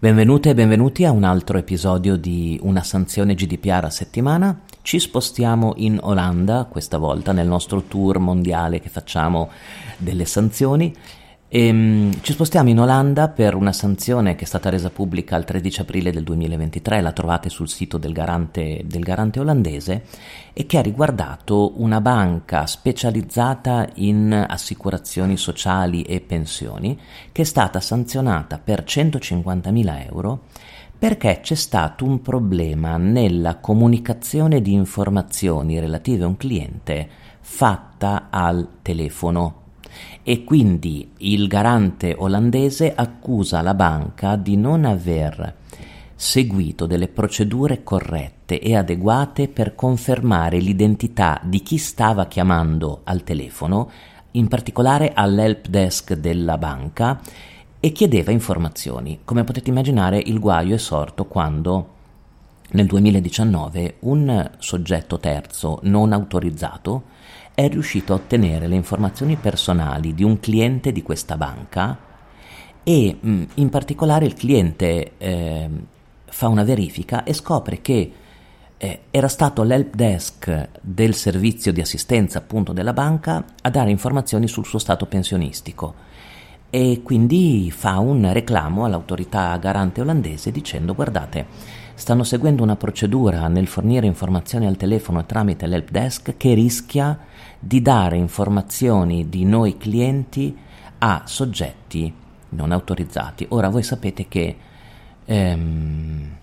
Benvenute e benvenuti a un altro episodio di Una sanzione GDPR a settimana. Ci spostiamo in Olanda, questa volta nel nostro tour mondiale che facciamo delle sanzioni e, um, ci spostiamo in Olanda per una sanzione che è stata resa pubblica il 13 aprile del 2023, la trovate sul sito del garante, del garante olandese, e che ha riguardato una banca specializzata in assicurazioni sociali e pensioni, che è stata sanzionata per 150.000 euro perché c'è stato un problema nella comunicazione di informazioni relative a un cliente fatta al telefono e quindi il garante olandese accusa la banca di non aver seguito delle procedure corrette e adeguate per confermare l'identità di chi stava chiamando al telefono, in particolare all'help desk della banca, e chiedeva informazioni. Come potete immaginare il guaio è sorto quando nel 2019 un soggetto terzo non autorizzato è riuscito a ottenere le informazioni personali di un cliente di questa banca e mh, in particolare il cliente eh, fa una verifica e scopre che eh, era stato l'help desk del servizio di assistenza appunto della banca a dare informazioni sul suo stato pensionistico e quindi fa un reclamo all'autorità garante olandese dicendo guardate stanno seguendo una procedura nel fornire informazioni al telefono tramite l'help desk che rischia di dare informazioni di noi clienti a soggetti non autorizzati. Ora voi sapete che ehm,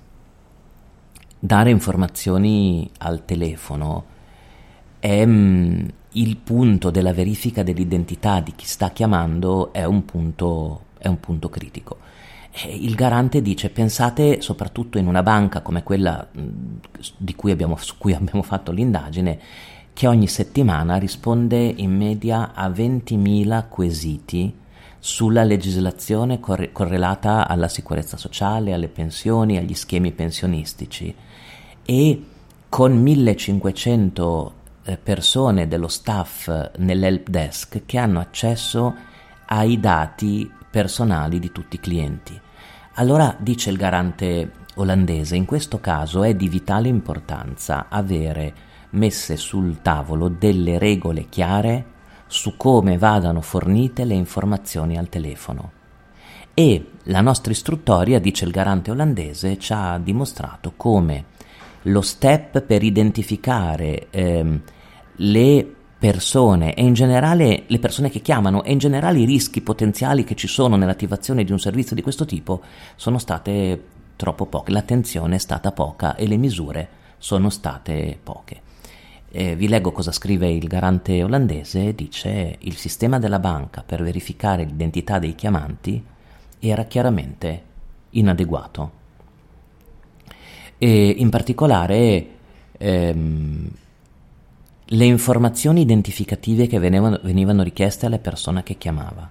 dare informazioni al telefono è mm, il punto della verifica dell'identità di chi sta chiamando è un punto, è un punto critico. Il garante dice pensate soprattutto in una banca come quella mm, cui abbiamo, su cui abbiamo fatto l'indagine che ogni settimana risponde in media a 20.000 quesiti sulla legislazione corre- correlata alla sicurezza sociale, alle pensioni, agli schemi pensionistici e con 1500 eh, persone dello staff nell'help desk che hanno accesso ai dati personali di tutti i clienti. Allora dice il garante olandese, in questo caso è di vitale importanza avere messe sul tavolo delle regole chiare su come vadano fornite le informazioni al telefono. E la nostra istruttoria, dice il garante olandese, ci ha dimostrato come lo step per identificare ehm, le persone e in generale le persone che chiamano e in generale i rischi potenziali che ci sono nell'attivazione di un servizio di questo tipo sono state troppo poche, l'attenzione è stata poca e le misure sono state poche. Eh, vi leggo cosa scrive il garante olandese, dice il sistema della banca per verificare l'identità dei chiamanti era chiaramente inadeguato. E in particolare ehm, le informazioni identificative che venivano, venivano richieste alla persona che chiamava,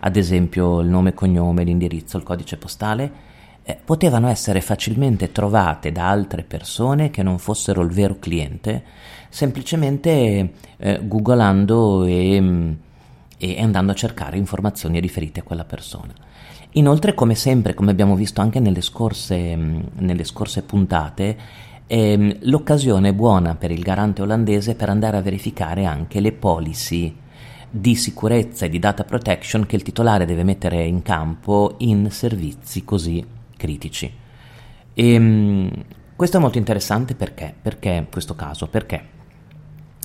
ad esempio il nome, cognome, l'indirizzo, il codice postale, eh, potevano essere facilmente trovate da altre persone che non fossero il vero cliente, semplicemente eh, googolando e, e, andando a cercare informazioni riferite a quella persona. Inoltre, come sempre, come abbiamo visto anche nelle scorse, nelle scorse puntate, ehm, l'occasione è buona per il garante olandese per andare a verificare anche le policy di sicurezza e di data protection che il titolare deve mettere in campo in servizi così critici. E, ehm, questo è molto interessante perché? Perché questo caso? Perché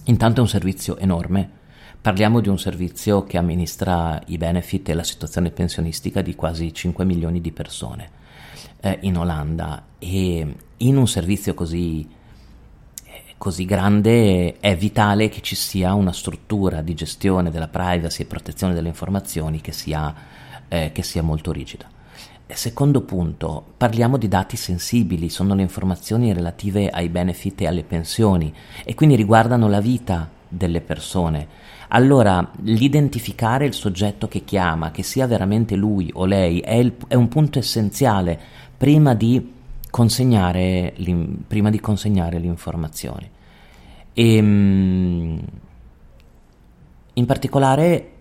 intanto è un servizio enorme. Parliamo di un servizio che amministra i benefit e la situazione pensionistica di quasi 5 milioni di persone eh, in Olanda e in un servizio così, eh, così grande è vitale che ci sia una struttura di gestione della privacy e protezione delle informazioni che sia, eh, che sia molto rigida. Secondo punto, parliamo di dati sensibili, sono le informazioni relative ai benefit e alle pensioni e quindi riguardano la vita delle persone. Allora, l'identificare il soggetto che chiama, che sia veramente lui o lei, è, il, è un punto essenziale prima di consegnare, prima di consegnare l'informazione. E, ehm, in particolare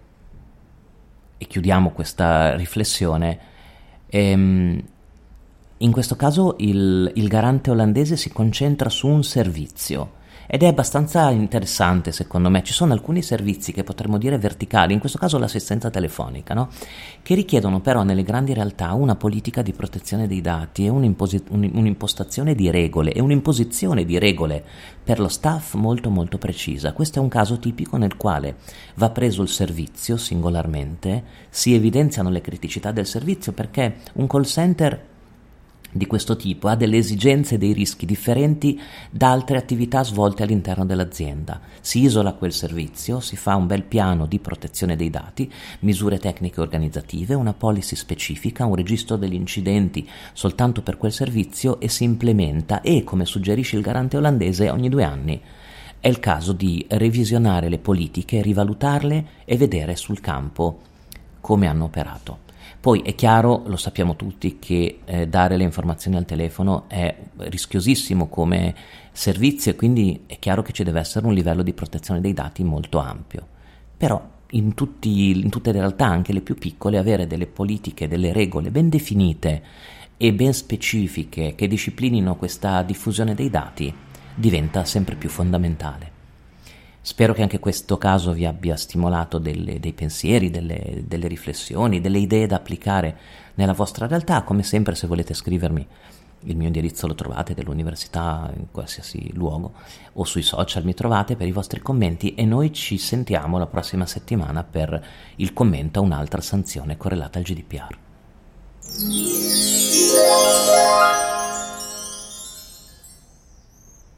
e chiudiamo questa riflessione, ehm, in questo caso il, il garante olandese si concentra su un servizio ed è abbastanza interessante secondo me. Ci sono alcuni servizi che potremmo dire verticali, in questo caso l'assistenza telefonica, no? che richiedono però nelle grandi realtà una politica di protezione dei dati e un'imposi- un'impostazione di regole e un'imposizione di regole per lo staff molto molto precisa. Questo è un caso tipico nel quale va preso il servizio singolarmente, si evidenziano le criticità del servizio perché un call center di questo tipo ha delle esigenze e dei rischi differenti da altre attività svolte all'interno dell'azienda. Si isola quel servizio, si fa un bel piano di protezione dei dati, misure tecniche organizzative, una policy specifica, un registro degli incidenti soltanto per quel servizio e si implementa e, come suggerisce il garante olandese, ogni due anni. È il caso di revisionare le politiche, rivalutarle e vedere sul campo come hanno operato. Poi è chiaro, lo sappiamo tutti, che eh, dare le informazioni al telefono è rischiosissimo come servizio e quindi è chiaro che ci deve essere un livello di protezione dei dati molto ampio. Però in, tutti, in tutte le realtà, anche le più piccole, avere delle politiche, delle regole ben definite e ben specifiche che disciplinino questa diffusione dei dati diventa sempre più fondamentale. Spero che anche questo caso vi abbia stimolato delle, dei pensieri, delle, delle, riflessioni, delle idee da applicare nella vostra realtà. Come sempre, se volete scrivermi, il mio indirizzo lo trovate dell'università in qualsiasi luogo o sui social mi trovate per i vostri commenti e noi ci sentiamo la prossima settimana per il commento a un'altra sanzione correlata al GDPR.